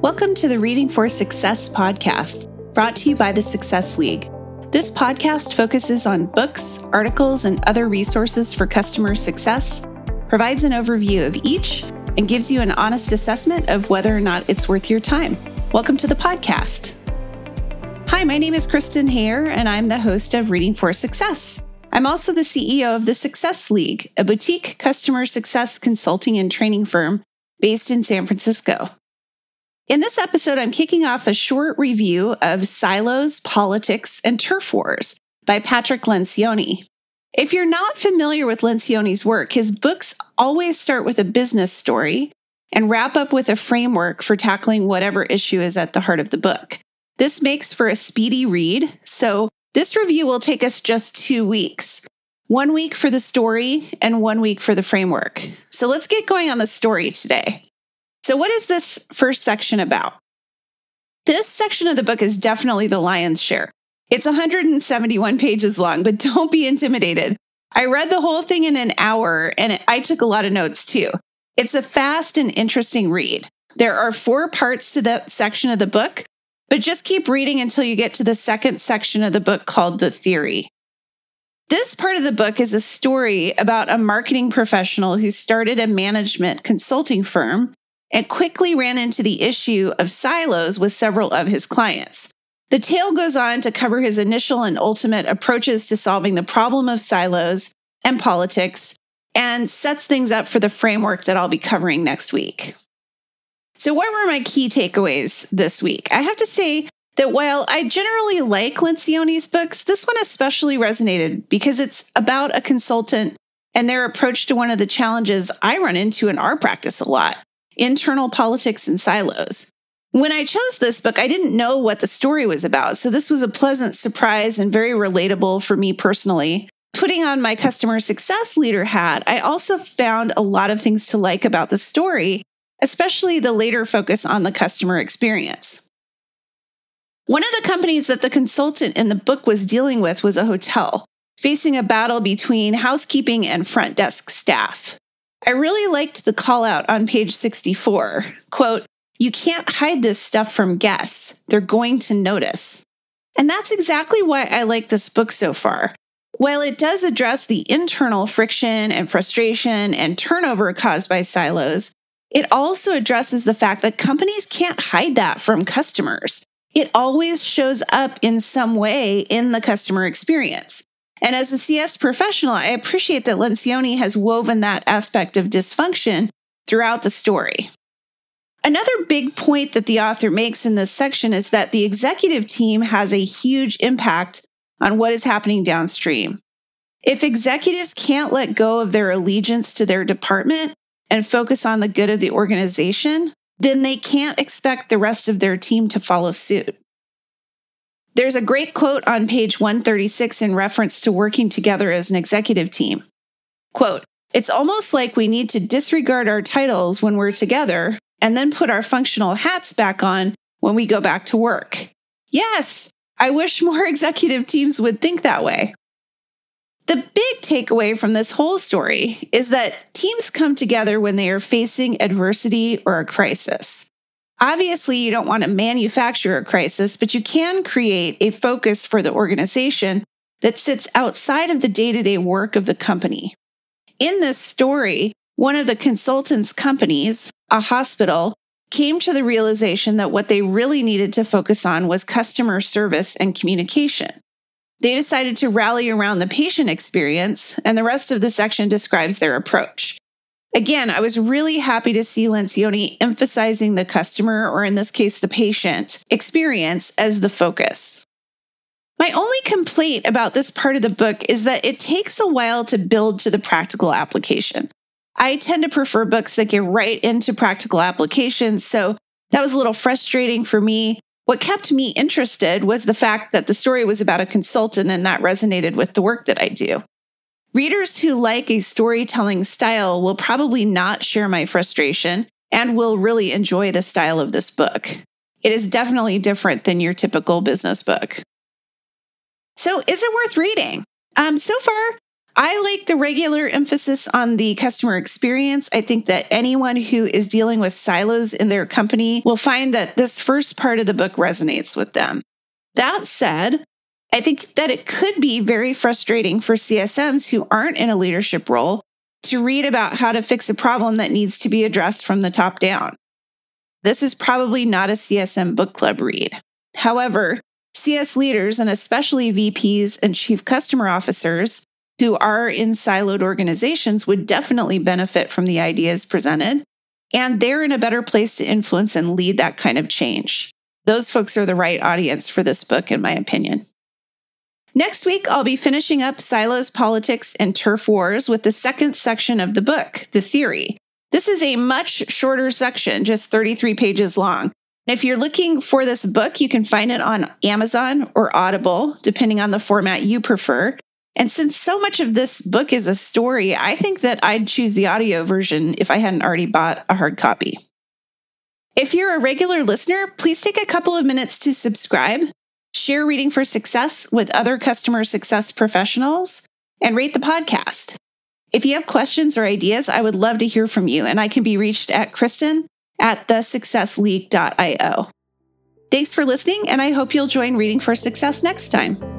Welcome to the Reading for Success podcast, brought to you by the Success League. This podcast focuses on books, articles, and other resources for customer success, provides an overview of each, and gives you an honest assessment of whether or not it's worth your time. Welcome to the podcast. Hi, my name is Kristen Hayer, and I'm the host of Reading for Success. I'm also the CEO of the Success League, a boutique customer success consulting and training firm based in San Francisco. In this episode, I'm kicking off a short review of Silos, Politics, and Turf Wars by Patrick Lencioni. If you're not familiar with Lencioni's work, his books always start with a business story and wrap up with a framework for tackling whatever issue is at the heart of the book. This makes for a speedy read, so this review will take us just two weeks one week for the story and one week for the framework. So let's get going on the story today. So, what is this first section about? This section of the book is definitely the lion's share. It's 171 pages long, but don't be intimidated. I read the whole thing in an hour and I took a lot of notes too. It's a fast and interesting read. There are four parts to that section of the book, but just keep reading until you get to the second section of the book called The Theory. This part of the book is a story about a marketing professional who started a management consulting firm and quickly ran into the issue of silos with several of his clients. The tale goes on to cover his initial and ultimate approaches to solving the problem of silos and politics and sets things up for the framework that I'll be covering next week. So, what were my key takeaways this week? I have to say that while I generally like Lencioni's books, this one especially resonated because it's about a consultant and their approach to one of the challenges I run into in our practice a lot internal politics and silos. When I chose this book, I didn't know what the story was about. So this was a pleasant surprise and very relatable for me personally. Putting on my customer success leader hat, I also found a lot of things to like about the story, especially the later focus on the customer experience. One of the companies that the consultant in the book was dealing with was a hotel, facing a battle between housekeeping and front desk staff. I really liked the call out on page 64. Quote, you can't hide this stuff from guests. They're going to notice. And that's exactly why I like this book so far. While it does address the internal friction and frustration and turnover caused by silos, it also addresses the fact that companies can't hide that from customers. It always shows up in some way in the customer experience. And as a CS professional, I appreciate that Lencioni has woven that aspect of dysfunction throughout the story. Another big point that the author makes in this section is that the executive team has a huge impact on what is happening downstream. If executives can't let go of their allegiance to their department and focus on the good of the organization, then they can't expect the rest of their team to follow suit. There's a great quote on page 136 in reference to working together as an executive team. Quote, it's almost like we need to disregard our titles when we're together and then put our functional hats back on when we go back to work. Yes, I wish more executive teams would think that way. The big takeaway from this whole story is that teams come together when they are facing adversity or a crisis. Obviously, you don't want to manufacture a crisis, but you can create a focus for the organization that sits outside of the day to day work of the company. In this story, one of the consultants' companies, a hospital, came to the realization that what they really needed to focus on was customer service and communication. They decided to rally around the patient experience, and the rest of the section describes their approach. Again, I was really happy to see Lencioni emphasizing the customer, or in this case, the patient experience as the focus. My only complaint about this part of the book is that it takes a while to build to the practical application. I tend to prefer books that get right into practical applications, so that was a little frustrating for me. What kept me interested was the fact that the story was about a consultant, and that resonated with the work that I do. Readers who like a storytelling style will probably not share my frustration and will really enjoy the style of this book. It is definitely different than your typical business book. So, is it worth reading? Um, so far, I like the regular emphasis on the customer experience. I think that anyone who is dealing with silos in their company will find that this first part of the book resonates with them. That said, I think that it could be very frustrating for CSMs who aren't in a leadership role to read about how to fix a problem that needs to be addressed from the top down. This is probably not a CSM book club read. However, CS leaders and especially VPs and chief customer officers who are in siloed organizations would definitely benefit from the ideas presented. And they're in a better place to influence and lead that kind of change. Those folks are the right audience for this book, in my opinion. Next week, I'll be finishing up Silos, Politics, and Turf Wars with the second section of the book, The Theory. This is a much shorter section, just 33 pages long. if you're looking for this book, you can find it on Amazon or Audible, depending on the format you prefer. And since so much of this book is a story, I think that I'd choose the audio version if I hadn't already bought a hard copy. If you're a regular listener, please take a couple of minutes to subscribe, share Reading for Success with other customer success professionals, and rate the podcast. If you have questions or ideas, I would love to hear from you, and I can be reached at Kristen at thesuccessleague.io. Thanks for listening, and I hope you'll join Reading for Success next time.